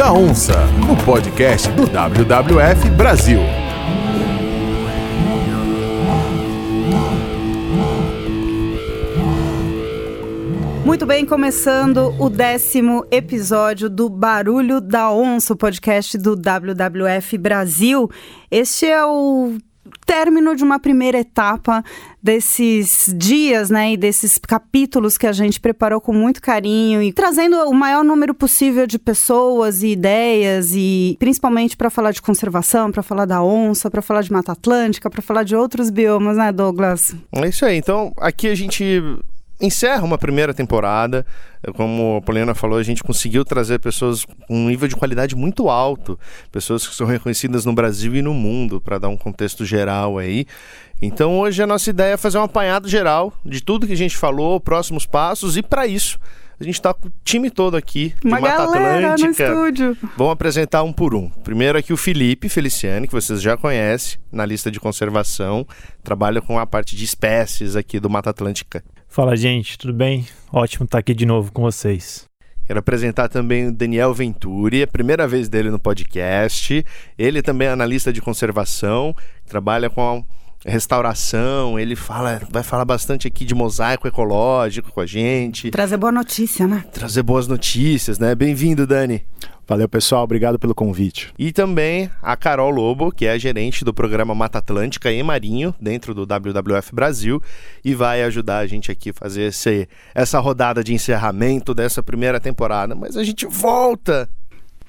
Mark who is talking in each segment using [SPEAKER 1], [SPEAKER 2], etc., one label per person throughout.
[SPEAKER 1] da Onça, o podcast do WWF Brasil.
[SPEAKER 2] Muito bem, começando o décimo episódio do Barulho da Onça, o podcast do WWF Brasil. Este é o término de uma primeira etapa desses dias, né, e desses capítulos que a gente preparou com muito carinho e trazendo o maior número possível de pessoas e ideias e principalmente para falar de conservação, para falar da onça, para falar de Mata Atlântica, para falar de outros biomas, né, Douglas?
[SPEAKER 3] É isso aí. Então, aqui a gente encerra uma primeira temporada. Como a Poliana falou, a gente conseguiu trazer pessoas com um nível de qualidade muito alto, pessoas que são reconhecidas no Brasil e no mundo, para dar um contexto geral aí. Então hoje a nossa ideia é fazer um apanhado geral de tudo que a gente falou, próximos passos, e para isso a gente está com o time todo aqui
[SPEAKER 2] de Uma
[SPEAKER 3] Mata Atlântica.
[SPEAKER 2] No estúdio.
[SPEAKER 3] Vamos apresentar um por um. Primeiro aqui o Felipe Feliciani, que vocês já conhecem na lista de conservação, trabalha com a parte de espécies aqui do Mata Atlântica.
[SPEAKER 4] Fala, gente, tudo bem? Ótimo estar aqui de novo com vocês.
[SPEAKER 3] Quero apresentar também o Daniel Venturi, é a primeira vez dele no podcast. Ele também é analista de conservação, trabalha com restauração, ele fala, vai falar bastante aqui de mosaico ecológico com a gente.
[SPEAKER 2] Trazer boa notícia, né?
[SPEAKER 3] Trazer boas notícias, né? Bem-vindo, Dani.
[SPEAKER 5] Valeu, pessoal. Obrigado pelo convite.
[SPEAKER 3] E também a Carol Lobo, que é a gerente do programa Mata Atlântica e Marinho, dentro do WWF Brasil, e vai ajudar a gente aqui a fazer esse, essa rodada de encerramento dessa primeira temporada. Mas a gente volta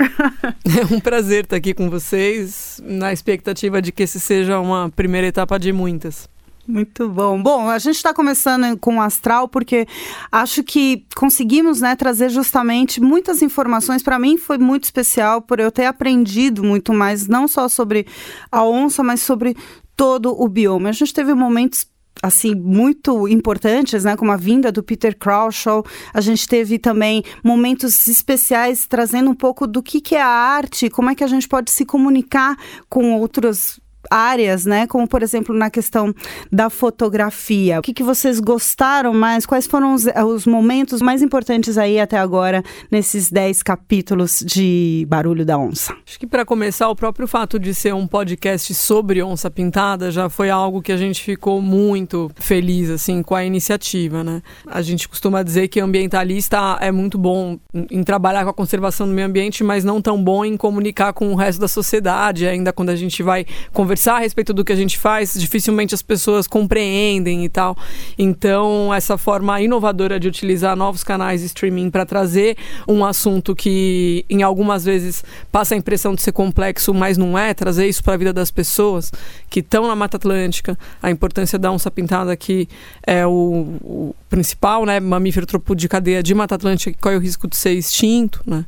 [SPEAKER 6] é um prazer estar aqui com vocês, na expectativa de que esse seja uma primeira etapa de muitas.
[SPEAKER 2] Muito bom. Bom, a gente está começando com o Astral porque acho que conseguimos né, trazer justamente muitas informações. Para mim foi muito especial por eu ter aprendido muito mais, não só sobre a onça, mas sobre todo o bioma. A gente teve momentos assim muito importantes, né, como a vinda do Peter Crawshaw. A gente teve também momentos especiais trazendo um pouco do que, que é a arte, como é que a gente pode se comunicar com outros áreas, né? Como, por exemplo, na questão da fotografia. O que, que vocês gostaram mais? Quais foram os, os momentos mais importantes aí até agora nesses 10 capítulos de Barulho da Onça?
[SPEAKER 6] Acho que para começar, o próprio fato de ser um podcast sobre onça pintada já foi algo que a gente ficou muito feliz, assim, com a iniciativa, né? A gente costuma dizer que ambientalista é muito bom em trabalhar com a conservação do meio ambiente, mas não tão bom em comunicar com o resto da sociedade, ainda quando a gente vai conversar conversar a respeito do que a gente faz, dificilmente as pessoas compreendem e tal. Então, essa forma inovadora de utilizar novos canais de streaming para trazer um assunto que, em algumas vezes, passa a impressão de ser complexo, mas não é, trazer isso para a vida das pessoas que estão na Mata Atlântica, a importância da onça pintada, que é o, o principal né, mamífero tropo de cadeia de Mata Atlântica, corre o risco de ser extinto, né?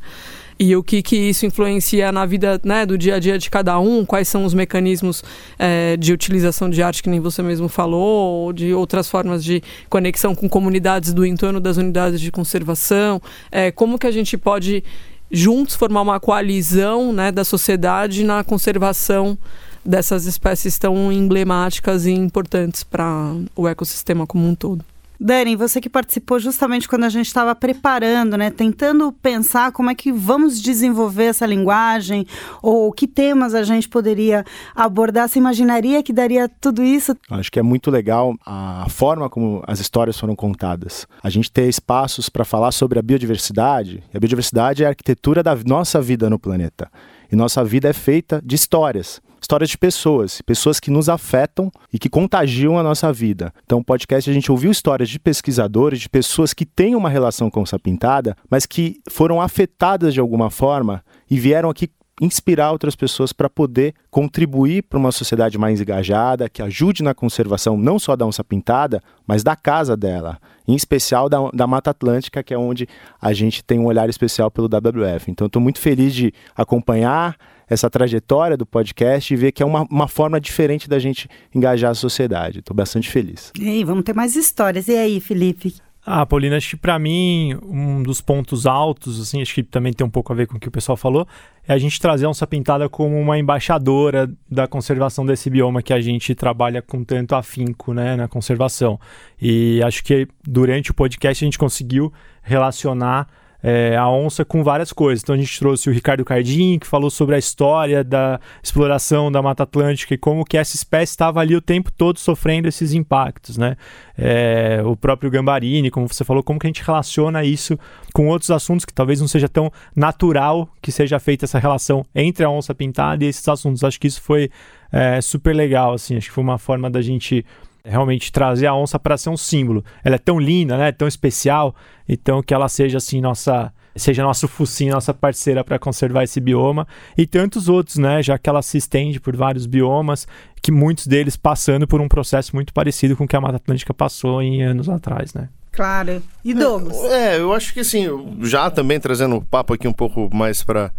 [SPEAKER 6] e o que, que isso influencia na vida né, do dia a dia de cada um, quais são os mecanismos é, de utilização de arte, que nem você mesmo falou, ou de outras formas de conexão com comunidades do entorno das unidades de conservação, é, como que a gente pode juntos formar uma coalizão né, da sociedade na conservação dessas espécies tão emblemáticas e importantes para o ecossistema como um todo.
[SPEAKER 2] Dani, você que participou justamente quando a gente estava preparando, né, tentando pensar como é que vamos desenvolver essa linguagem ou que temas a gente poderia abordar. Você imaginaria que daria tudo isso?
[SPEAKER 5] Acho que é muito legal a forma como as histórias foram contadas. A gente ter espaços para falar sobre a biodiversidade. A biodiversidade é a arquitetura da nossa vida no planeta. E nossa vida é feita de histórias histórias de pessoas, pessoas que nos afetam e que contagiam a nossa vida. Então, o podcast a gente ouviu histórias de pesquisadores, de pessoas que têm uma relação com essa pintada, mas que foram afetadas de alguma forma e vieram aqui inspirar outras pessoas para poder contribuir para uma sociedade mais engajada, que ajude na conservação não só da onça pintada, mas da casa dela, em especial da, da Mata Atlântica, que é onde a gente tem um olhar especial pelo WWF. Então, estou muito feliz de acompanhar essa trajetória do podcast e ver que é uma, uma forma diferente da gente engajar a sociedade. Estou bastante feliz.
[SPEAKER 2] E aí, vamos ter mais histórias. E aí, Felipe?
[SPEAKER 4] Ah, Paulina, acho que para mim um dos pontos altos, assim, acho que também tem um pouco a ver com o que o pessoal falou, é a gente trazer a onça pintada como uma embaixadora da conservação desse bioma que a gente trabalha com tanto afinco, né, na conservação. E acho que durante o podcast a gente conseguiu relacionar é, a onça com várias coisas. Então a gente trouxe o Ricardo Cardim, que falou sobre a história da exploração da Mata Atlântica e como que essa espécie estava ali o tempo todo sofrendo esses impactos, né? É, o próprio Gambarini, como você falou, como que a gente relaciona isso com outros assuntos que talvez não seja tão natural que seja feita essa relação entre a onça pintada e esses assuntos. Acho que isso foi é, super legal, assim, acho que foi uma forma da gente realmente trazer a onça para ser um símbolo. Ela é tão linda, né? Tão especial, então que ela seja assim nossa seja nosso focinho, nossa parceira para conservar esse bioma e tantos outros, né? Já que ela se estende por vários biomas, que muitos deles passando por um processo muito parecido com o que a Mata Atlântica passou em anos atrás, né?
[SPEAKER 2] Claro. E Douglas?
[SPEAKER 3] É, eu acho que assim, já também trazendo o papo aqui um pouco mais para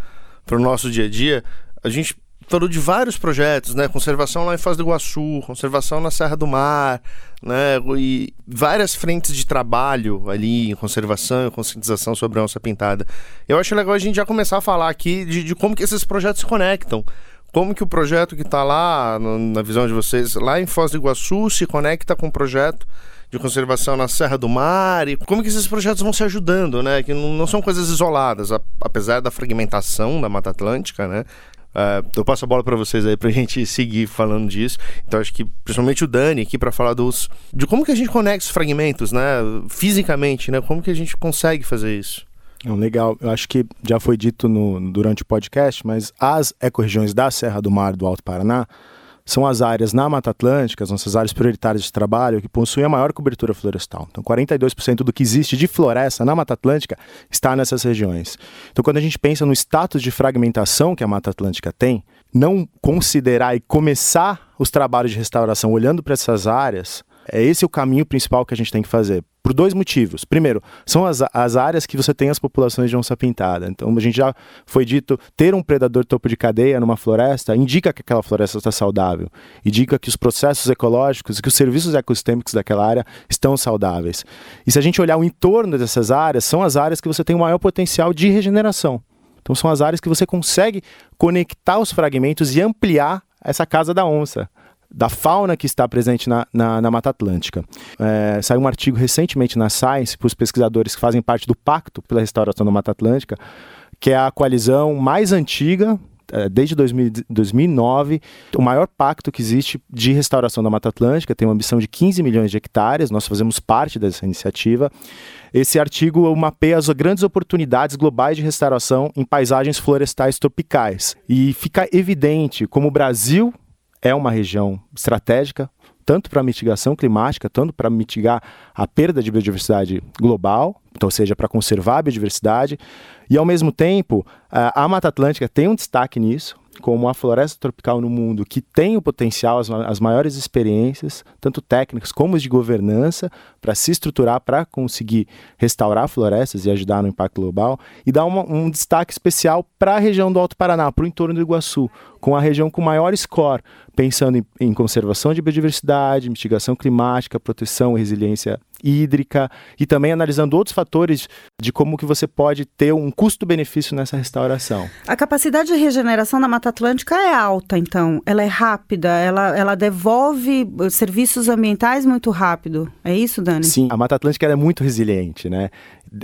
[SPEAKER 3] o nosso dia a dia, a gente falou de vários projetos, né? Conservação lá em Foz do Iguaçu, conservação na Serra do Mar, né? E várias frentes de trabalho ali em conservação e conscientização sobre a onça pintada. Eu acho legal a gente já começar a falar aqui de, de como que esses projetos se conectam. Como que o projeto que está lá, no, na visão de vocês, lá em Foz do Iguaçu, se conecta com o projeto de conservação na Serra do Mar e como que esses projetos vão se ajudando, né? Que não, não são coisas isoladas, a, apesar da fragmentação da Mata Atlântica, né? Uh, eu passo a bola para vocês aí pra gente seguir falando disso. Então acho que principalmente o Dani aqui para falar dos de como que a gente conecta os fragmentos, né, fisicamente, né? Como que a gente consegue fazer isso?
[SPEAKER 5] Legal, eu acho que já foi dito no, durante o podcast, mas as ecorregiões da Serra do Mar do Alto Paraná são as áreas na Mata Atlântica, as nossas áreas prioritárias de trabalho, que possuem a maior cobertura florestal. Então, 42% do que existe de floresta na Mata Atlântica está nessas regiões. Então, quando a gente pensa no status de fragmentação que a Mata Atlântica tem, não considerar e começar os trabalhos de restauração olhando para essas áreas é esse o caminho principal que a gente tem que fazer. Por dois motivos. Primeiro, são as, as áreas que você tem as populações de onça pintada. Então, a gente já foi dito, ter um predador topo de cadeia numa floresta indica que aquela floresta está saudável. Indica que os processos ecológicos e que os serviços ecossistêmicos daquela área estão saudáveis. E se a gente olhar o entorno dessas áreas, são as áreas que você tem o maior potencial de regeneração. Então, são as áreas que você consegue conectar os fragmentos e ampliar essa casa da onça da fauna que está presente na, na, na Mata Atlântica. É, saiu um artigo recentemente na Science para os pesquisadores que fazem parte do Pacto pela Restauração da Mata Atlântica, que é a coalizão mais antiga é, desde 2000, 2009, o maior pacto que existe de restauração da Mata Atlântica, tem uma ambição de 15 milhões de hectares, nós fazemos parte dessa iniciativa. Esse artigo mapeia as grandes oportunidades globais de restauração em paisagens florestais tropicais. E fica evidente como o Brasil é uma região estratégica, tanto para mitigação climática, tanto para mitigar a perda de biodiversidade global, então, ou seja, para conservar a biodiversidade, e ao mesmo tempo, a Mata Atlântica tem um destaque nisso, como a floresta tropical no mundo que tem o potencial, as, as maiores experiências, tanto técnicas como de governança, para se estruturar, para conseguir restaurar florestas e ajudar no impacto global, e dá uma, um destaque especial para a região do Alto Paraná, para o entorno do Iguaçu, com a região com maior score, pensando em, em conservação de biodiversidade, mitigação climática, proteção e resiliência hídrica e também analisando outros fatores de como que você pode ter um custo-benefício nessa restauração.
[SPEAKER 2] A capacidade de regeneração da Mata Atlântica é alta, então. Ela é rápida, ela, ela devolve serviços ambientais muito rápido. É isso, Dani?
[SPEAKER 5] Sim, a Mata Atlântica é muito resiliente, né?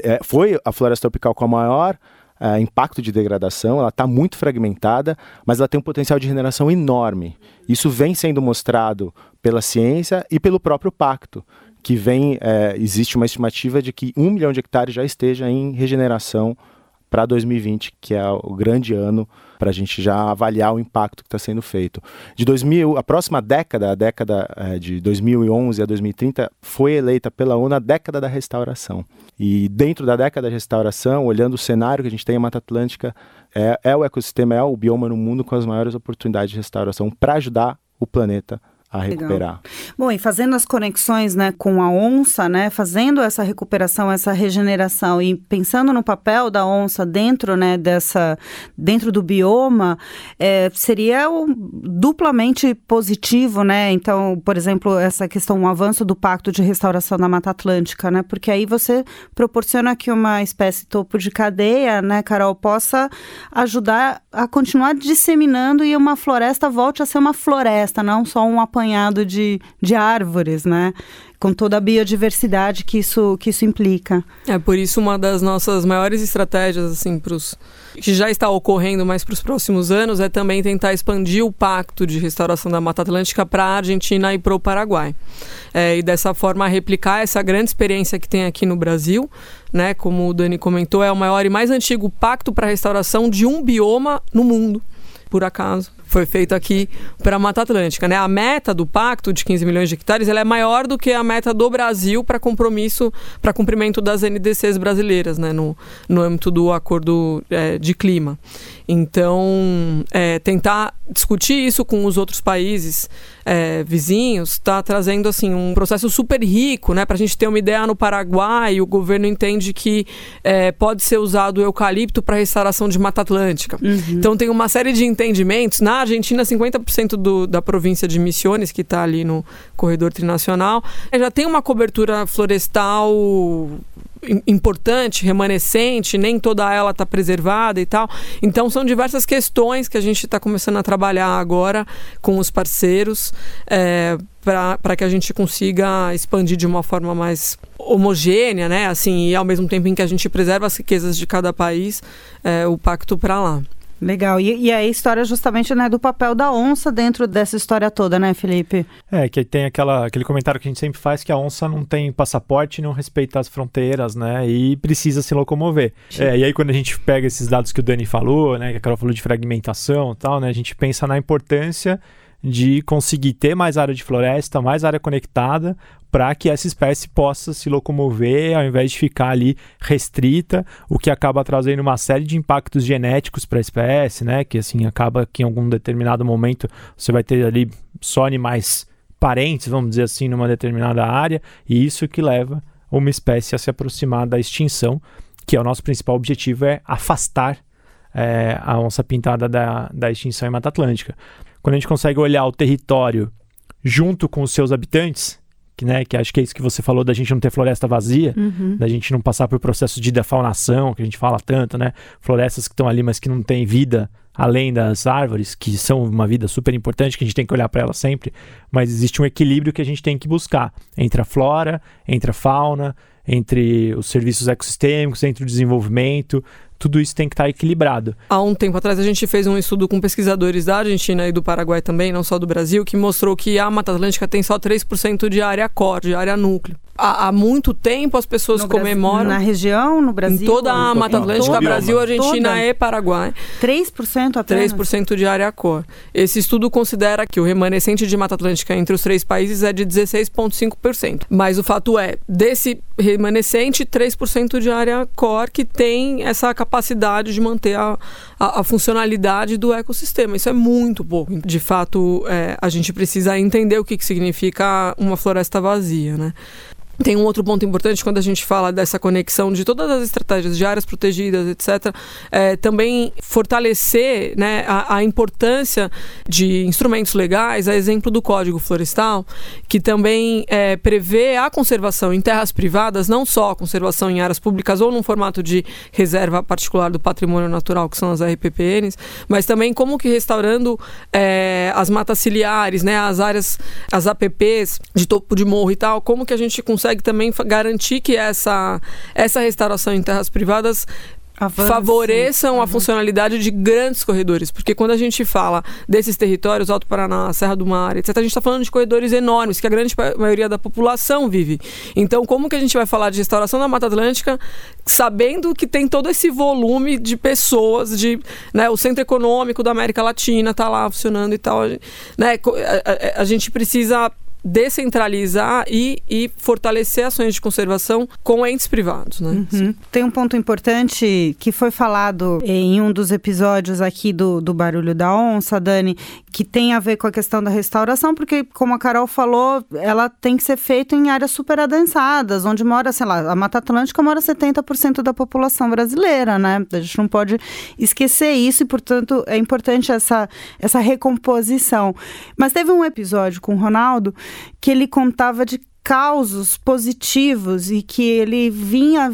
[SPEAKER 5] É, foi a floresta tropical com a maior Uh, impacto de degradação, ela está muito fragmentada, mas ela tem um potencial de regeneração enorme. Isso vem sendo mostrado pela ciência e pelo próprio pacto que vem, é, existe uma estimativa de que um milhão de hectares já esteja em regeneração para 2020, que é o grande ano para a gente já avaliar o impacto que está sendo feito. De 2000, a próxima década, a década é, de 2011 a 2030, foi eleita pela ONU a década da restauração. E dentro da década da restauração, olhando o cenário que a gente tem em Mata Atlântica, é, é o ecossistema, é o bioma no mundo com as maiores oportunidades de restauração para ajudar o planeta a recuperar. Legal.
[SPEAKER 2] Bom, e fazendo as conexões né, com a onça, né, fazendo essa recuperação, essa regeneração e pensando no papel da onça dentro né, dessa, dentro do bioma, é, seria o, duplamente positivo, né? Então, por exemplo, essa questão, o avanço do Pacto de Restauração da Mata Atlântica, né? Porque aí você proporciona que uma espécie topo de cadeia, né, Carol, possa ajudar a continuar disseminando e uma floresta volte a ser uma floresta, não só um apanhado de, de árvores, né? com toda a biodiversidade que isso, que isso implica.
[SPEAKER 6] É por isso uma das nossas maiores estratégias assim para os que já está ocorrendo mais para os próximos anos é também tentar expandir o pacto de restauração da Mata Atlântica para a Argentina e para o Paraguai. É, e dessa forma replicar essa grande experiência que tem aqui no Brasil, né? Como o Dani comentou, é o maior e mais antigo pacto para a restauração de um bioma no mundo, por acaso foi feito aqui para a Mata Atlântica. Né? A meta do pacto de 15 milhões de hectares ela é maior do que a meta do Brasil para compromisso, para cumprimento das NDCs brasileiras, né? no, no âmbito do acordo é, de clima. Então, é, tentar discutir isso com os outros países é, vizinhos está trazendo assim um processo super rico, né? Para a gente ter uma ideia, no Paraguai o governo entende que é, pode ser usado o eucalipto para restauração de Mata Atlântica. Uhum. Então tem uma série de entendimentos. Na Argentina, 50% do, da província de Misiones, que está ali no corredor trinacional, já tem uma cobertura florestal importante, remanescente, nem toda ela está preservada e tal. Então são diversas questões que a gente está começando a trabalhar agora com os parceiros é, para que a gente consiga expandir de uma forma mais homogênea, né? Assim, e ao mesmo tempo em que a gente preserva as riquezas de cada país, é, o pacto para lá.
[SPEAKER 2] Legal. E, e a história justamente né, do papel da onça dentro dessa história toda, né, Felipe?
[SPEAKER 4] É, que tem aquela, aquele comentário que a gente sempre faz que a onça não tem passaporte, não respeita as fronteiras, né? E precisa se locomover. É, e aí quando a gente pega esses dados que o Dani falou, né? Que a Carol falou de fragmentação e tal, né? A gente pensa na importância de conseguir ter mais área de floresta, mais área conectada, para que essa espécie possa se locomover ao invés de ficar ali restrita, o que acaba trazendo uma série de impactos genéticos para a espécie, né? Que assim acaba que em algum determinado momento você vai ter ali só animais parentes, vamos dizer assim, numa determinada área, e isso que leva uma espécie a se aproximar da extinção, que é o nosso principal objetivo é afastar é, a onça pintada da, da extinção em Mata Atlântica. Quando a gente consegue olhar o território junto com os seus habitantes, que, né, que acho que é isso que você falou da gente não ter floresta vazia, uhum. da gente não passar por processo de defaunação, que a gente fala tanto, né? Florestas que estão ali, mas que não têm vida além das árvores, que são uma vida super importante, que a gente tem que olhar para elas sempre, mas existe um equilíbrio que a gente tem que buscar entre a flora, entre a fauna, entre os serviços ecossistêmicos, entre o desenvolvimento, tudo isso tem que estar equilibrado.
[SPEAKER 6] Há um tempo atrás a gente fez um estudo com pesquisadores da Argentina e do Paraguai também, não só do Brasil, que mostrou que a Mata Atlântica tem só 3% de área core, de área núcleo há, há muito tempo as pessoas
[SPEAKER 2] no
[SPEAKER 6] comemoram.
[SPEAKER 2] na região, no Brasil?
[SPEAKER 6] Em toda a Mata Atlântica, todo, Brasil, Argentina
[SPEAKER 2] toda.
[SPEAKER 6] e Paraguai.
[SPEAKER 2] 3% apenas?
[SPEAKER 6] 3% de área cor. Esse estudo considera que o remanescente de Mata Atlântica entre os três países é de 16,5%. Mas o fato é, desse remanescente, 3% de área core que tem essa capacidade de manter a, a, a, funcionalidade do ecossistema. Isso é muito pouco. De fato, é, a gente precisa entender o que, que significa uma floresta vazia, né? Tem um outro ponto importante quando a gente fala dessa conexão de todas as estratégias de áreas protegidas, etc. É, também fortalecer né, a, a, importância de instrumentos legais, a exemplo do Código Florestal, que também é, prevê a conservação em terras privadas, não só a conservação em áreas públicas ou num formato de reserva particular do patrimônio natural, que são as RPPNs, mas também como que restaurando é, as matas ciliares, né, as áreas, as APPs de topo de morro e tal, como que a gente consegue consegue também garantir que essa, essa restauração em terras privadas Avance. favoreçam uhum. a funcionalidade de grandes corredores. Porque quando a gente fala desses territórios, Alto Paraná, Serra do Mar, etc., a gente está falando de corredores enormes, que a grande maioria da população vive. Então, como que a gente vai falar de restauração da Mata Atlântica sabendo que tem todo esse volume de pessoas, de né, o centro econômico da América Latina está lá funcionando e tal. Né, a, a, a gente precisa descentralizar e, e fortalecer ações de conservação com entes privados. Né?
[SPEAKER 2] Uhum. Tem um ponto importante que foi falado em um dos episódios aqui do, do Barulho da Onça, Dani, que tem a ver com a questão da restauração, porque, como a Carol falou, ela tem que ser feita em áreas super adensadas, onde mora, sei lá, a Mata Atlântica mora 70% da população brasileira, né? A gente não pode esquecer isso e, portanto, é importante essa, essa recomposição. Mas teve um episódio com o Ronaldo que ele contava de causos positivos e que ele vinha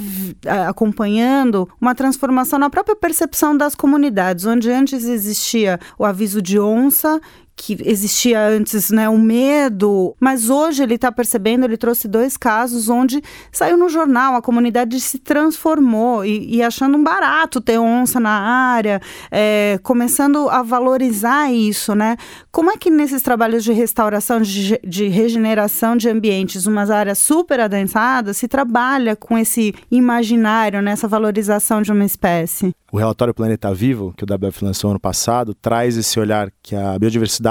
[SPEAKER 2] acompanhando uma transformação na própria percepção das comunidades, onde antes existia o aviso de onça que existia antes, né, um medo, mas hoje ele está percebendo, ele trouxe dois casos onde saiu no jornal, a comunidade se transformou e, e achando um barato ter onça na área, é, começando a valorizar isso, né? Como é que nesses trabalhos de restauração, de, de regeneração de ambientes, umas áreas super adensadas, se trabalha com esse imaginário, nessa valorização de uma espécie?
[SPEAKER 5] O relatório Planeta Vivo, que o WWF lançou ano passado, traz esse olhar que a biodiversidade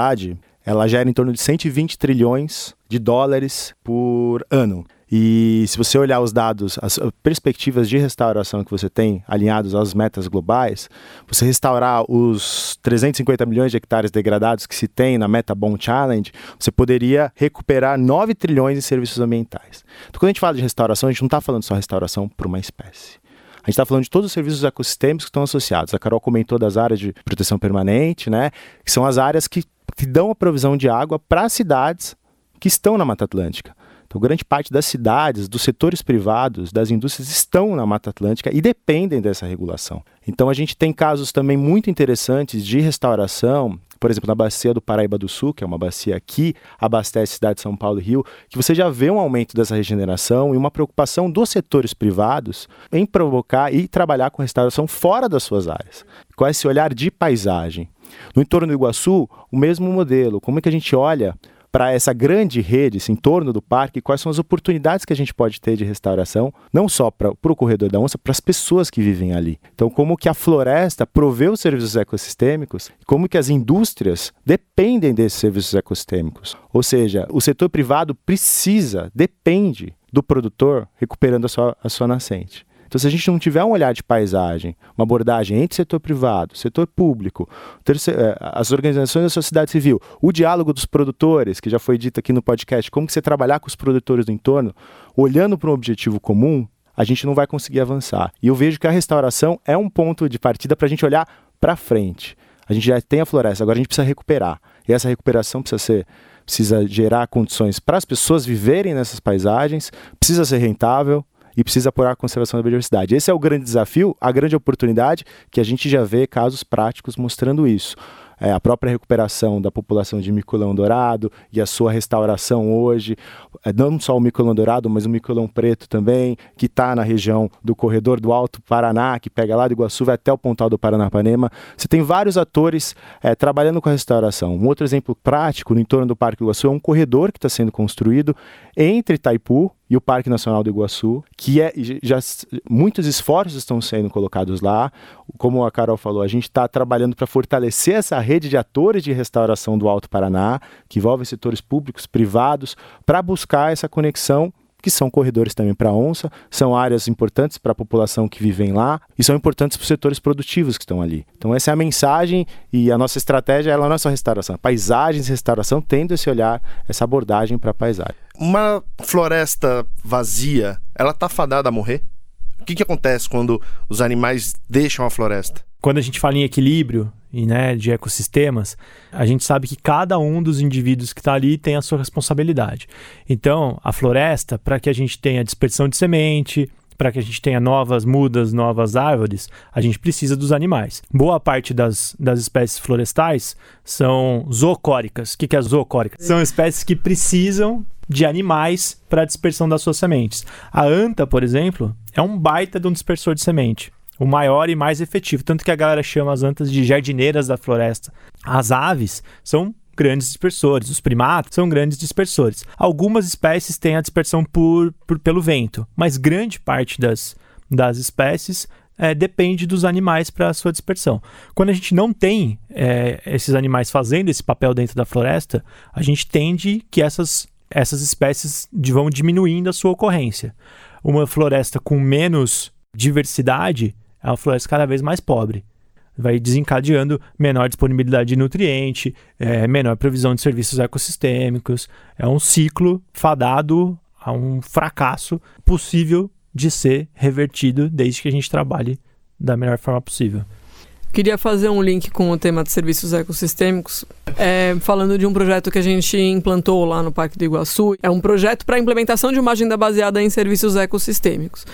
[SPEAKER 5] ela gera em torno de 120 trilhões de dólares por ano. E se você olhar os dados, as perspectivas de restauração que você tem alinhados às metas globais, você restaurar os 350 milhões de hectares degradados que se tem na Meta Bond Challenge, você poderia recuperar 9 trilhões em serviços ambientais. Então, quando a gente fala de restauração, a gente não está falando só restauração para uma espécie. A gente está falando de todos os serviços ecossistêmicos que estão associados. A Carol comentou das áreas de proteção permanente, né? Que são as áreas que dão a provisão de água para cidades que estão na Mata Atlântica. Então, grande parte das cidades, dos setores privados, das indústrias estão na Mata Atlântica e dependem dessa regulação. Então, a gente tem casos também muito interessantes de restauração por exemplo, na bacia do Paraíba do Sul, que é uma bacia que abastece a cidade de São Paulo e Rio, que você já vê um aumento dessa regeneração e uma preocupação dos setores privados em provocar e trabalhar com restauração fora das suas áreas, com esse olhar de paisagem. No entorno do Iguaçu, o mesmo modelo. Como é que a gente olha para essa grande rede assim, em torno do parque, quais são as oportunidades que a gente pode ter de restauração, não só para o corredor da onça, para as pessoas que vivem ali. Então, como que a floresta provê os serviços ecossistêmicos, como que as indústrias dependem desses serviços ecossistêmicos. Ou seja, o setor privado precisa, depende do produtor recuperando a sua, a sua nascente. Então, se a gente não tiver um olhar de paisagem, uma abordagem entre setor privado, setor público, eh, as organizações da sociedade civil, o diálogo dos produtores, que já foi dito aqui no podcast, como que você trabalhar com os produtores do entorno, olhando para um objetivo comum, a gente não vai conseguir avançar. E eu vejo que a restauração é um ponto de partida para a gente olhar para frente. A gente já tem a floresta, agora a gente precisa recuperar. E essa recuperação precisa ser precisa gerar condições para as pessoas viverem nessas paisagens, precisa ser rentável, e precisa apurar a conservação da biodiversidade. Esse é o grande desafio, a grande oportunidade que a gente já vê casos práticos mostrando isso é, a própria recuperação da população de micolão dourado e a sua restauração hoje, é, não só o micolão dourado, mas o micolão preto também, que está na região do corredor do Alto Paraná, que pega lá do Iguaçu, vai até o Pontal do Paranapanema. Você tem vários atores é, trabalhando com a restauração. Um outro exemplo prático no entorno do Parque do Iguaçu é um corredor que está sendo construído entre Itaipu, e o Parque Nacional do Iguaçu, que é já muitos esforços estão sendo colocados lá. Como a Carol falou, a gente está trabalhando para fortalecer essa rede de atores de restauração do Alto Paraná, que envolve setores públicos, privados, para buscar essa conexão que são corredores também para onça, são áreas importantes para a população que vivem lá e são importantes para os setores produtivos que estão ali. Então essa é a mensagem e a nossa estratégia ela não é só restauração, paisagens e restauração tendo esse olhar, essa abordagem para a paisagem.
[SPEAKER 3] Uma floresta vazia, ela está fadada a morrer? O que, que acontece quando os animais deixam a floresta?
[SPEAKER 4] Quando a gente fala em equilíbrio e né, de ecossistemas, a gente sabe que cada um dos indivíduos que está ali tem a sua responsabilidade. Então, a floresta, para que a gente tenha dispersão de semente, para que a gente tenha novas mudas, novas árvores, a gente precisa dos animais. Boa parte das, das espécies florestais são zoocóricas. O que, que é zoocórica? São espécies que precisam de animais para a dispersão das suas sementes. A anta, por exemplo, é um baita de um dispersor de semente o maior e mais efetivo. Tanto que a galera chama as antas de jardineiras da floresta. As aves são grandes dispersores, os primatas são grandes dispersores. Algumas espécies têm a dispersão por, por pelo vento, mas grande parte das, das espécies é, depende dos animais para a sua dispersão. Quando a gente não tem é, esses animais fazendo esse papel dentro da floresta, a gente tende que essas, essas espécies vão diminuindo a sua ocorrência. Uma floresta com menos diversidade é uma floresta cada vez mais pobre. Vai desencadeando menor disponibilidade de nutriente, é, menor previsão de serviços ecossistêmicos. É um ciclo fadado a um fracasso possível de ser revertido desde que a gente trabalhe da melhor forma possível.
[SPEAKER 6] Queria fazer um link com o tema de serviços ecossistêmicos, é, falando de um projeto que a gente implantou lá no Parque do Iguaçu. É um projeto para implementação de uma agenda baseada em serviços ecossistêmicos.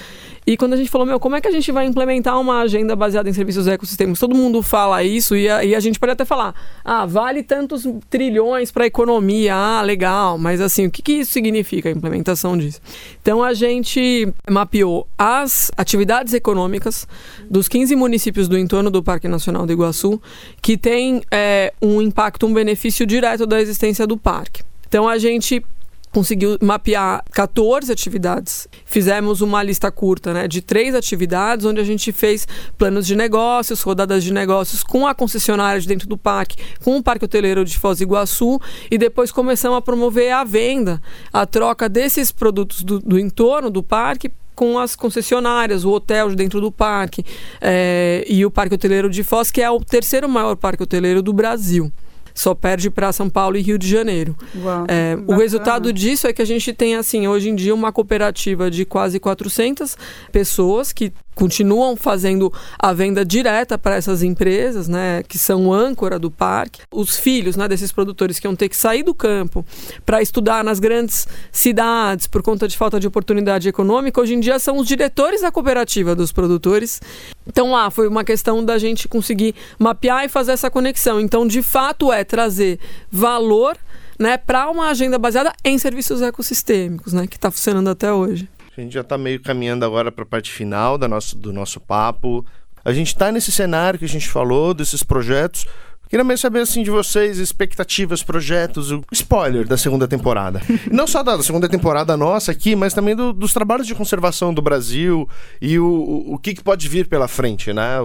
[SPEAKER 6] E quando a gente falou, meu, como é que a gente vai implementar uma agenda baseada em serviços ecossistemas? Todo mundo fala isso e a, e a gente pode até falar, ah, vale tantos trilhões para a economia, ah, legal, mas assim, o que, que isso significa, a implementação disso? Então a gente mapeou as atividades econômicas dos 15 municípios do entorno do Parque Nacional do Iguaçu que tem é, um impacto, um benefício direto da existência do parque. Então a gente conseguiu mapear 14 atividades. Fizemos uma lista curta né, de três atividades, onde a gente fez planos de negócios, rodadas de negócios com a concessionária de dentro do parque, com o Parque Hoteleiro de Foz do Iguaçu, e depois começamos a promover a venda, a troca desses produtos do, do entorno do parque com as concessionárias, o hotel de dentro do parque é, e o Parque Hoteleiro de Foz, que é o terceiro maior parque hoteleiro do Brasil só perde para São Paulo e Rio de Janeiro.
[SPEAKER 2] Uau,
[SPEAKER 6] é, o resultado disso é que a gente tem, assim, hoje em dia, uma cooperativa de quase 400 pessoas que continuam fazendo a venda direta para essas empresas, né, que são âncora do parque. Os filhos, né, desses produtores que vão ter que sair do campo para estudar nas grandes cidades por conta de falta de oportunidade econômica, hoje em dia são os diretores da cooperativa dos produtores. Então lá foi uma questão da gente conseguir mapear e fazer essa conexão. Então, de fato, é trazer valor né, para uma agenda baseada em serviços ecossistêmicos, né, que está funcionando até hoje.
[SPEAKER 3] A gente já está meio caminhando agora para a parte final da nosso, do nosso papo. A gente está nesse cenário que a gente falou, desses projetos. Queria mesmo saber assim de vocês, expectativas, projetos, o spoiler da segunda temporada. Não só da, segunda temporada nossa aqui, mas também do, dos trabalhos de conservação do Brasil e o, o, o que, que pode vir pela frente, né?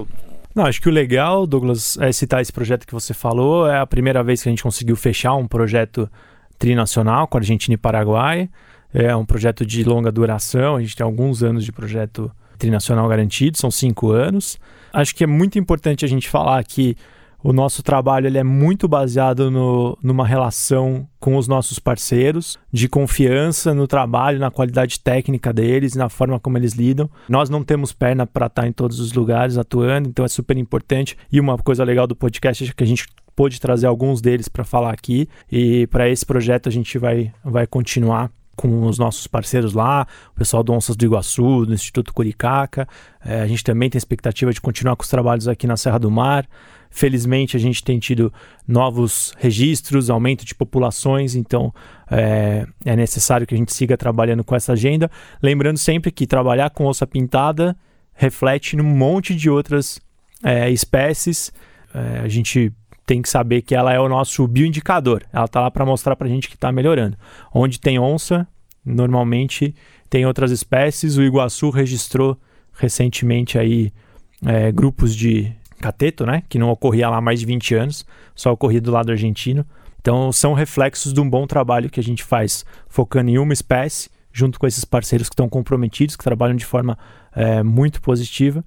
[SPEAKER 4] Não, acho que o legal, Douglas, é citar esse projeto que você falou. É a primeira vez que a gente conseguiu fechar um projeto trinacional com a Argentina e Paraguai. É um projeto de longa duração, a gente tem alguns anos de projeto trinacional garantido, são cinco anos. Acho que é muito importante a gente falar que o nosso trabalho ele é muito baseado no, numa relação com os nossos parceiros, de confiança no trabalho, na qualidade técnica deles, na forma como eles lidam. Nós não temos perna para estar em todos os lugares atuando, então é super importante. E uma coisa legal do podcast é que a gente pôde trazer alguns deles para falar aqui. E para esse projeto a gente vai, vai continuar com os nossos parceiros lá, o pessoal do Onças do Iguaçu, do Instituto Curicaca. É, a gente também tem expectativa de continuar com os trabalhos aqui na Serra do Mar. Felizmente, a gente tem tido novos registros, aumento de populações, então é, é necessário que a gente siga trabalhando com essa agenda. Lembrando sempre que trabalhar com ossa pintada reflete num monte de outras é, espécies. É, a gente tem que saber que ela é o nosso bioindicador. Ela está lá para mostrar para a gente que está melhorando. Onde tem onça, normalmente tem outras espécies. O Iguaçu registrou recentemente aí é, grupos de cateto, né? Que não ocorria lá há mais de 20 anos, só ocorria do lado argentino. Então são reflexos de um bom trabalho que a gente faz focando em uma espécie, junto com esses parceiros que estão comprometidos, que trabalham de forma é, muito positiva.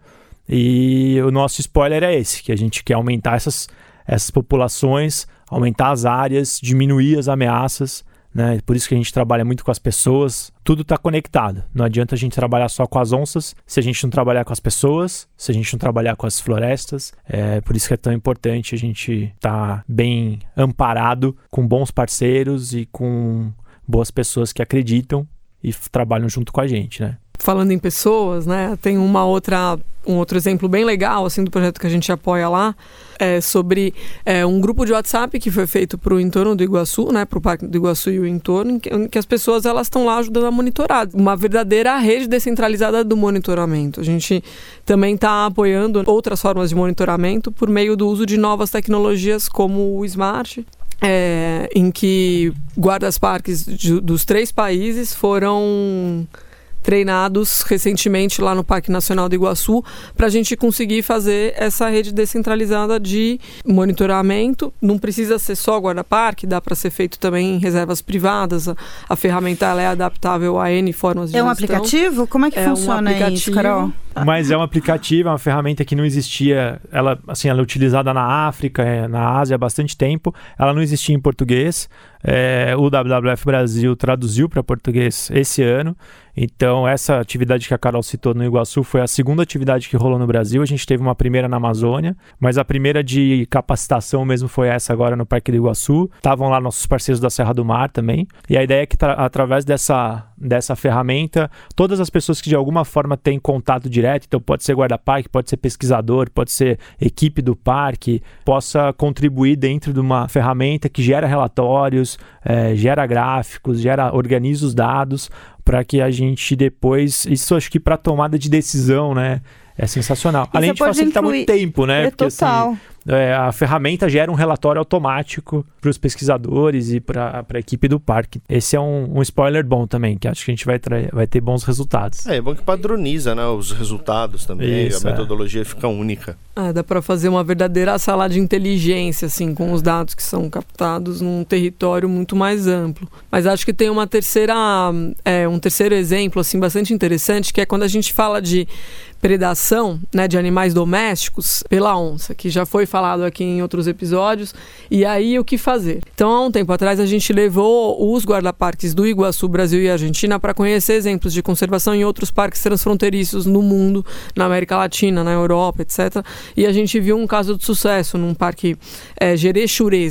[SPEAKER 4] E o nosso spoiler é esse, que a gente quer aumentar essas essas populações, aumentar as áreas, diminuir as ameaças. Né? Por isso que a gente trabalha muito com as pessoas. Tudo está conectado. Não adianta a gente trabalhar só com as onças se a gente não trabalhar com as pessoas, se a gente não trabalhar com as florestas. É por isso que é tão importante a gente estar tá bem amparado com bons parceiros e com boas pessoas que acreditam e trabalham junto com a gente, né?
[SPEAKER 6] Falando em pessoas, né? Tem uma outra, um outro exemplo bem legal assim do projeto que a gente apoia lá, é sobre é, um grupo de WhatsApp que foi feito para o entorno do Iguaçu, né? Para o Parque do Iguaçu e o entorno, que, que as pessoas elas estão lá ajudando a monitorar, uma verdadeira rede descentralizada do monitoramento. A gente também está apoiando outras formas de monitoramento por meio do uso de novas tecnologias como o Smart, é, em que guardas-parques dos três países foram treinados recentemente lá no Parque Nacional do Iguaçu para a gente conseguir fazer essa rede descentralizada de monitoramento. Não precisa ser só guarda-parque, dá para ser feito também em reservas privadas. A, a ferramenta é adaptável a N formas de
[SPEAKER 2] É um gestão. aplicativo? Como é que é funciona um isso, Carol?
[SPEAKER 4] Mas é um aplicativo, é uma ferramenta que não existia. Ela, assim, ela é utilizada na África, é, na Ásia há bastante tempo. Ela não existia em português. É, o WWF Brasil traduziu para português esse ano. Então, essa atividade que a Carol citou no Iguaçu foi a segunda atividade que rolou no Brasil. A gente teve uma primeira na Amazônia, mas a primeira de capacitação mesmo foi essa agora no Parque do Iguaçu. Estavam lá nossos parceiros da Serra do Mar também. E a ideia é que, através dessa, dessa ferramenta, todas as pessoas que de alguma forma têm contato direto, então pode ser guarda-parque, pode ser pesquisador, pode ser equipe do parque, possa contribuir dentro de uma ferramenta que gera relatórios, é, gera gráficos, gera organiza os dados para que a gente depois. Isso acho que para tomada de decisão, né? É sensacional. E Além de facilitar incluir... muito tempo, né?
[SPEAKER 2] É Porque, assim, total. Assim,
[SPEAKER 4] é, a ferramenta gera um relatório automático para os pesquisadores e para a equipe do parque. Esse é um, um, spoiler bom também, que acho que a gente vai, vai ter bons resultados.
[SPEAKER 3] É, é bom que padroniza né, os resultados também, Isso, a é. metodologia fica única.
[SPEAKER 6] É, dá para fazer uma verdadeira sala de inteligência, assim, com os dados que são captados num território muito mais amplo. Mas acho que tem uma terceira, é, um terceiro exemplo, assim, bastante interessante, que é quando a gente fala de predação né, de animais domésticos pela onça, que já foi falado aqui em outros episódios. E aí o que fazer? Então, há um tempo atrás, a gente levou os guarda-parques do Iguaçu, Brasil e Argentina para conhecer exemplos de conservação em outros parques transfronteiriços no mundo, na América Latina, na Europa, etc. E a gente viu um caso de sucesso num parque é,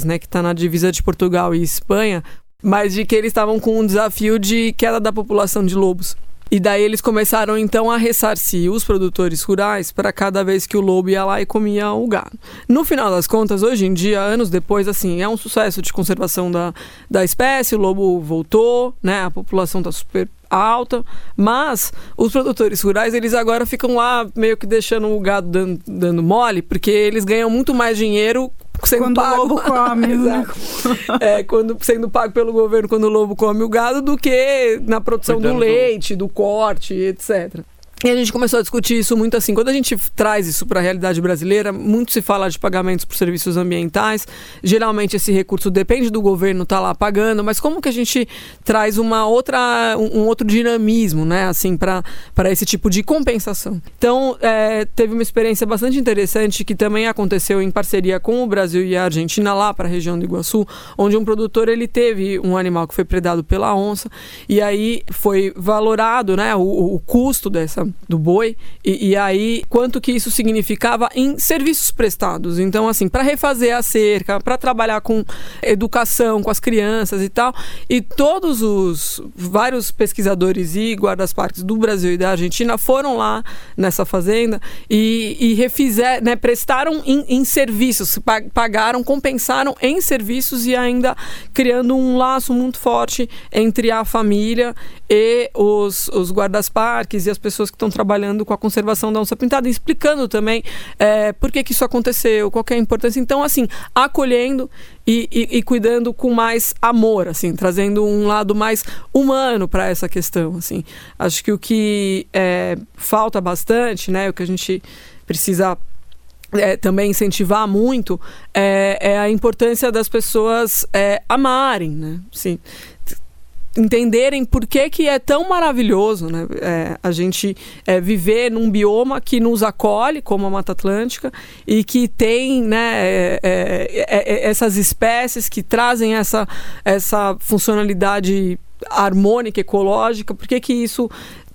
[SPEAKER 6] né, que está na divisa de Portugal e Espanha, mas de que eles estavam com um desafio de queda da população de lobos. E daí eles começaram então a ressarcir os produtores rurais para cada vez que o lobo ia lá e comia o gado. No final das contas, hoje em dia, anos depois, assim, é um sucesso de conservação da, da espécie, o lobo voltou, né? A população está super alta, mas os produtores rurais eles agora ficam lá meio que deixando o gado dando, dando mole, porque eles ganham muito mais dinheiro sendo
[SPEAKER 2] quando
[SPEAKER 6] pago.
[SPEAKER 2] o lobo come. Né?
[SPEAKER 6] é, quando sendo pago pelo governo quando o lobo come o gado do que na produção Cuidando do leite, do... do corte, etc. E a gente começou a discutir isso muito assim. Quando a gente traz isso para a realidade brasileira, muito se fala de pagamentos por serviços ambientais. Geralmente esse recurso depende do governo estar tá lá pagando, mas como que a gente traz uma outra, um, um outro dinamismo, né, assim, para esse tipo de compensação? Então, é, teve uma experiência bastante interessante que também aconteceu em parceria com o Brasil e a Argentina lá para a região do Iguaçu, onde um produtor ele teve um animal que foi predado pela onça e aí foi valorado, né, o, o custo dessa do boi e, e, aí quanto que isso significava em serviços prestados. Então, assim, para refazer a cerca, para trabalhar com educação com as crianças e tal, e todos os vários pesquisadores e guardas-parques do Brasil e da Argentina foram lá nessa fazenda e, e refizeram, né, prestaram em, em serviços, pagaram, compensaram em serviços e ainda criando um laço muito forte entre a família e os, os guardas-parques e as pessoas que estão trabalhando com a conservação da onça pintada, explicando também é, por que, que isso aconteceu, qual é a importância. Então, assim, acolhendo e, e, e, cuidando com mais amor, assim, trazendo um lado mais humano para essa questão, assim. Acho que o que é, falta bastante, né, o que a gente precisa é, também incentivar muito é, é, a importância das pessoas é, amarem, né? Sim, entenderem por que, que é tão maravilhoso né? É, a gente é, viver num bioma que nos acolhe, como a Mata Atlântica, e que tem né, é, é, é, é essas espécies que trazem essa, essa funcionalidade harmônica, ecológica, por que, que isso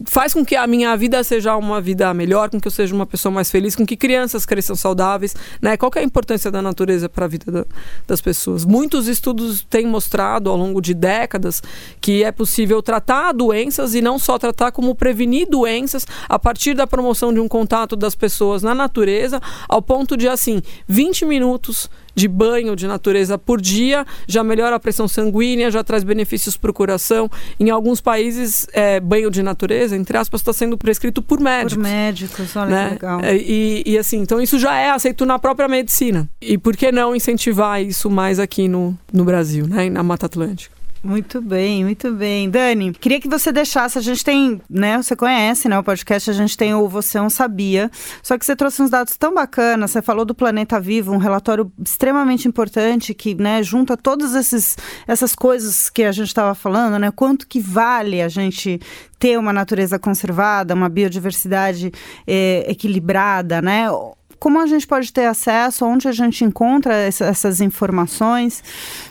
[SPEAKER 6] faz com que a minha vida seja uma vida melhor, com que eu seja uma pessoa mais feliz, com que crianças cresçam saudáveis, né? Qual é a importância da natureza para a vida da, das pessoas? Muitos estudos têm mostrado ao longo de décadas que é possível tratar doenças e não só tratar como prevenir doenças a partir da promoção de um contato das pessoas na natureza, ao ponto de assim, 20 minutos de banho de natureza por dia já melhora a pressão sanguínea, já traz benefícios para o coração. Em alguns países, é, banho de natureza, entre aspas, está sendo prescrito por médicos.
[SPEAKER 2] Por médicos, olha né? que legal.
[SPEAKER 6] É, e, e, assim, então isso já é aceito na própria medicina. E por que não incentivar isso mais aqui no, no Brasil, né? na Mata Atlântica?
[SPEAKER 2] Muito bem, muito bem. Dani, queria que você deixasse, a gente tem, né, você conhece, né, o podcast, a gente tem o Você Não Sabia, só que você trouxe uns dados tão bacanas, você falou do Planeta Vivo, um relatório extremamente importante que, né, junta todas esses, essas coisas que a gente estava falando, né, quanto que vale a gente ter uma natureza conservada, uma biodiversidade é, equilibrada, né, como a gente pode ter acesso, onde a gente encontra essa, essas informações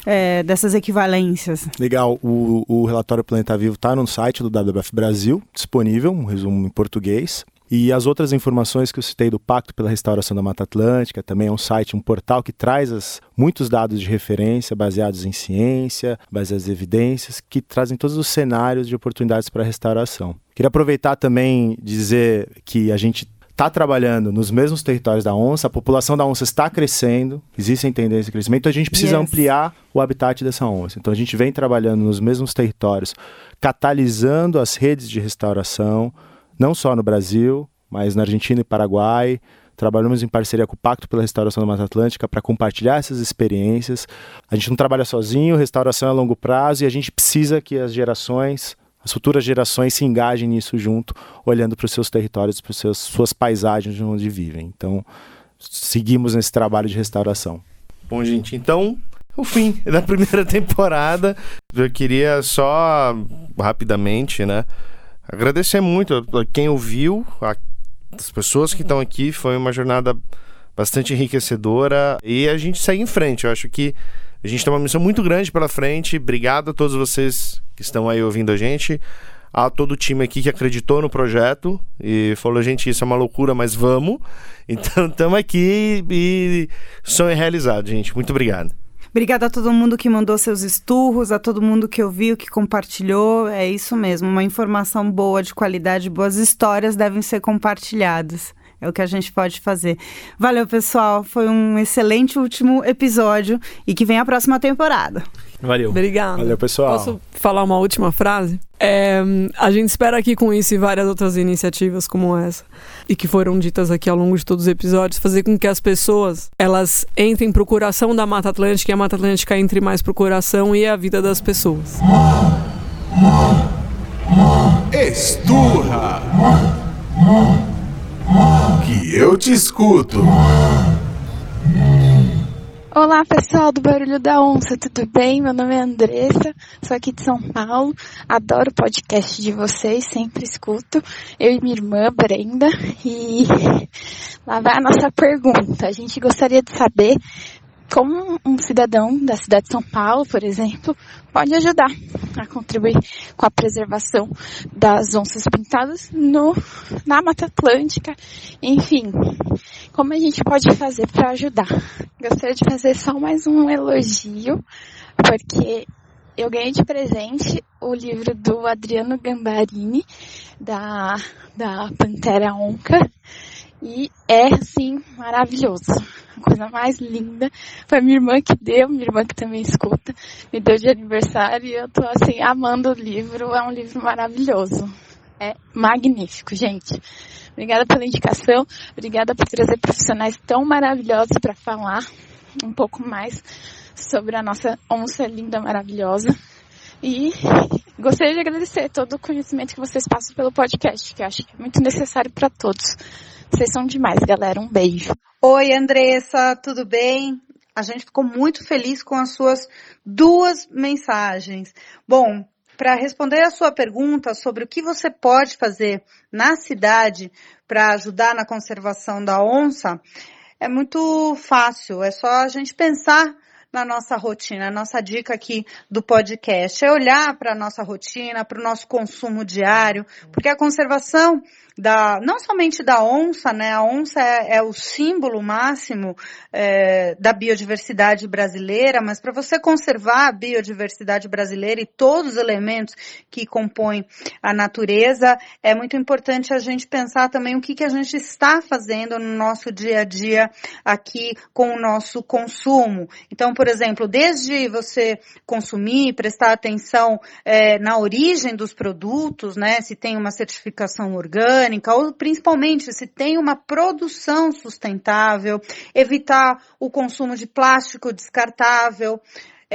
[SPEAKER 2] é, dessas equivalências.
[SPEAKER 5] Legal, o, o relatório Planeta Vivo está no site do WWF Brasil, disponível, um resumo em português. E as outras informações que eu citei do Pacto pela Restauração da Mata Atlântica, também é um site, um portal que traz as, muitos dados de referência baseados em ciência, baseados em evidências, que trazem todos os cenários de oportunidades para a restauração. Queria aproveitar também dizer que a gente está trabalhando nos mesmos territórios da onça, a população da onça está crescendo, existem tendências de crescimento, então a gente precisa yes. ampliar o habitat dessa onça. Então a gente vem trabalhando nos mesmos territórios, catalisando as redes de restauração, não só no Brasil, mas na Argentina e Paraguai. Trabalhamos em parceria com o Pacto pela Restauração da Mata Atlântica para compartilhar essas experiências. A gente não trabalha sozinho, restauração é a longo prazo e a gente precisa que as gerações, as futuras gerações se engajem nisso junto, olhando para os seus territórios, para as suas paisagens onde vivem. Então, seguimos nesse trabalho de restauração.
[SPEAKER 3] Bom, gente, então o fim da primeira temporada. Eu queria só rapidamente, né? Agradecer muito a quem ouviu, a, as pessoas que estão aqui. Foi uma jornada bastante enriquecedora e a gente segue em frente. Eu acho que a gente tem uma missão muito grande pela frente. Obrigado a todos vocês que estão aí ouvindo a gente. A todo o time aqui que acreditou no projeto e falou: gente, isso é uma loucura, mas vamos. Então, estamos aqui e sonho realizado, gente. Muito obrigado.
[SPEAKER 2] Obrigada a todo mundo que mandou seus esturros, a todo mundo que ouviu, que compartilhou. É isso mesmo, uma informação boa, de qualidade, boas histórias devem ser compartilhadas. É o que a gente pode fazer. Valeu, pessoal. Foi um excelente último episódio e que vem a próxima temporada.
[SPEAKER 4] Valeu.
[SPEAKER 6] Obrigada.
[SPEAKER 5] Valeu, pessoal.
[SPEAKER 6] Posso falar uma última frase? É, a gente espera aqui com isso e várias outras iniciativas como essa e que foram ditas aqui ao longo de todos os episódios, fazer com que as pessoas elas entrem em procuração da Mata Atlântica e a Mata Atlântica entre mais procuração e a vida das pessoas.
[SPEAKER 1] Esturra! Eu te escuto!
[SPEAKER 7] Olá pessoal do Barulho da Onça, tudo bem? Meu nome é Andressa, sou aqui de São Paulo, adoro o podcast de vocês, sempre escuto. Eu e minha irmã Brenda, e lá vai a nossa pergunta. A gente gostaria de saber como um cidadão da cidade de São Paulo, por exemplo, pode ajudar a contribuir com a preservação das onças pintadas no, na Mata Atlântica, enfim, como a gente pode fazer para ajudar. Gostaria de fazer só mais um elogio, porque eu ganhei de presente o livro do Adriano Gambarini, da, da Pantera Onca, e é, assim, maravilhoso. Coisa mais linda. Foi minha irmã que deu, minha irmã que também escuta, me deu de aniversário e eu tô, assim, amando o livro. É um livro maravilhoso. É magnífico, gente. Obrigada pela indicação, obrigada por trazer profissionais tão maravilhosos para falar um pouco mais sobre a nossa onça linda, maravilhosa. E gostaria de agradecer todo o conhecimento que vocês passam pelo podcast, que acho que é muito necessário para todos. Vocês são demais, galera. Um beijo.
[SPEAKER 2] Oi, Andressa, tudo bem? A gente ficou muito feliz com as suas duas mensagens. Bom, para responder a sua pergunta sobre o que você pode fazer na cidade para ajudar na conservação da onça, é muito fácil. É só a gente pensar na nossa rotina. A nossa dica aqui do podcast é olhar para a nossa rotina, para o nosso consumo diário, porque a conservação da, não somente da onça, né? A onça é, é o símbolo máximo é, da biodiversidade brasileira, mas para você conservar a biodiversidade brasileira e todos os elementos que compõem a natureza, é muito importante a gente pensar também o que, que a gente está fazendo no nosso dia a dia aqui com o nosso consumo. Então, por exemplo, desde você consumir, prestar atenção é, na origem dos produtos, né? Se tem uma certificação orgânica, orgânica, ou principalmente se tem uma produção sustentável, evitar o consumo de plástico descartável,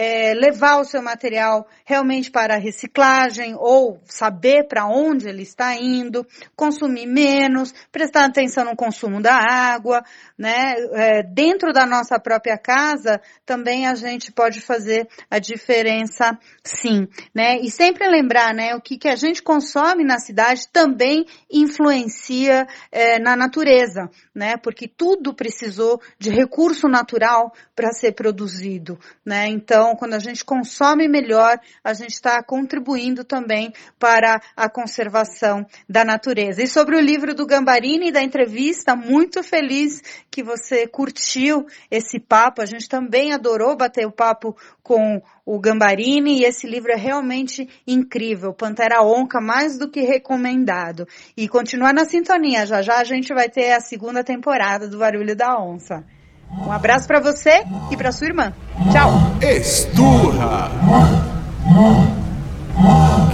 [SPEAKER 2] é, levar o seu material realmente para a reciclagem ou saber para onde ele está indo, consumir menos, prestar atenção no consumo da água, né? É, dentro da nossa própria casa também a gente pode fazer a diferença, sim, né? E sempre lembrar, né? O que, que a gente consome na cidade também influencia é, na natureza, né? Porque tudo precisou de recurso natural para ser produzido, né? Então, quando a gente consome melhor, a gente está contribuindo também para a conservação da natureza. E sobre o livro do Gambarini e da entrevista, muito feliz que você curtiu esse papo. A gente também adorou bater o papo com o Gambarini e esse livro é realmente incrível. Pantera Onca, mais do que recomendado. E continuar na sintonia. Já já a gente vai ter a segunda temporada do Barulho da Onça. Um abraço para você e para sua irmã. Tchau.
[SPEAKER 1] Esturra.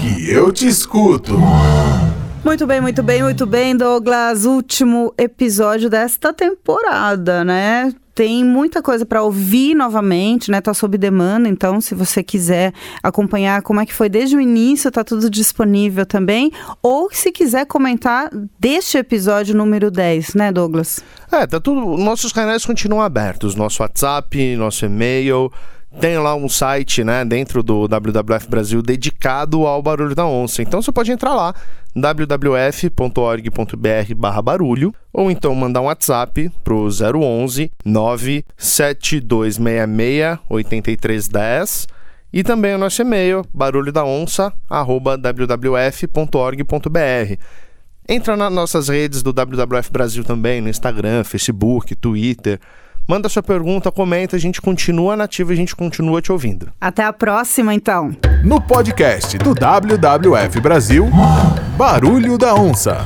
[SPEAKER 1] Que eu te escuto.
[SPEAKER 2] Muito bem, muito bem, muito bem, Douglas. Último episódio desta temporada, né? Tem muita coisa para ouvir novamente, né? Tá sob demanda, então se você quiser acompanhar como é que foi desde o início, tá tudo disponível também. Ou se quiser comentar deste episódio número 10, né, Douglas?
[SPEAKER 3] É, tá tudo. Nossos canais continuam abertos. Nosso WhatsApp, nosso e-mail. Tem lá um site, né, dentro do WWF Brasil dedicado ao barulho da onça. Então você pode entrar lá, www.org.br/barulho, ou então mandar um WhatsApp pro 011 97266 8310 e também o nosso e-mail barulhodaonça@wwf.org.br. Entra nas nossas redes do WWF Brasil também, no Instagram, Facebook, Twitter. Manda sua pergunta, comenta, a gente continua nativo a gente continua te ouvindo.
[SPEAKER 2] Até a próxima, então.
[SPEAKER 1] No podcast do WWF Brasil, Barulho da Onça.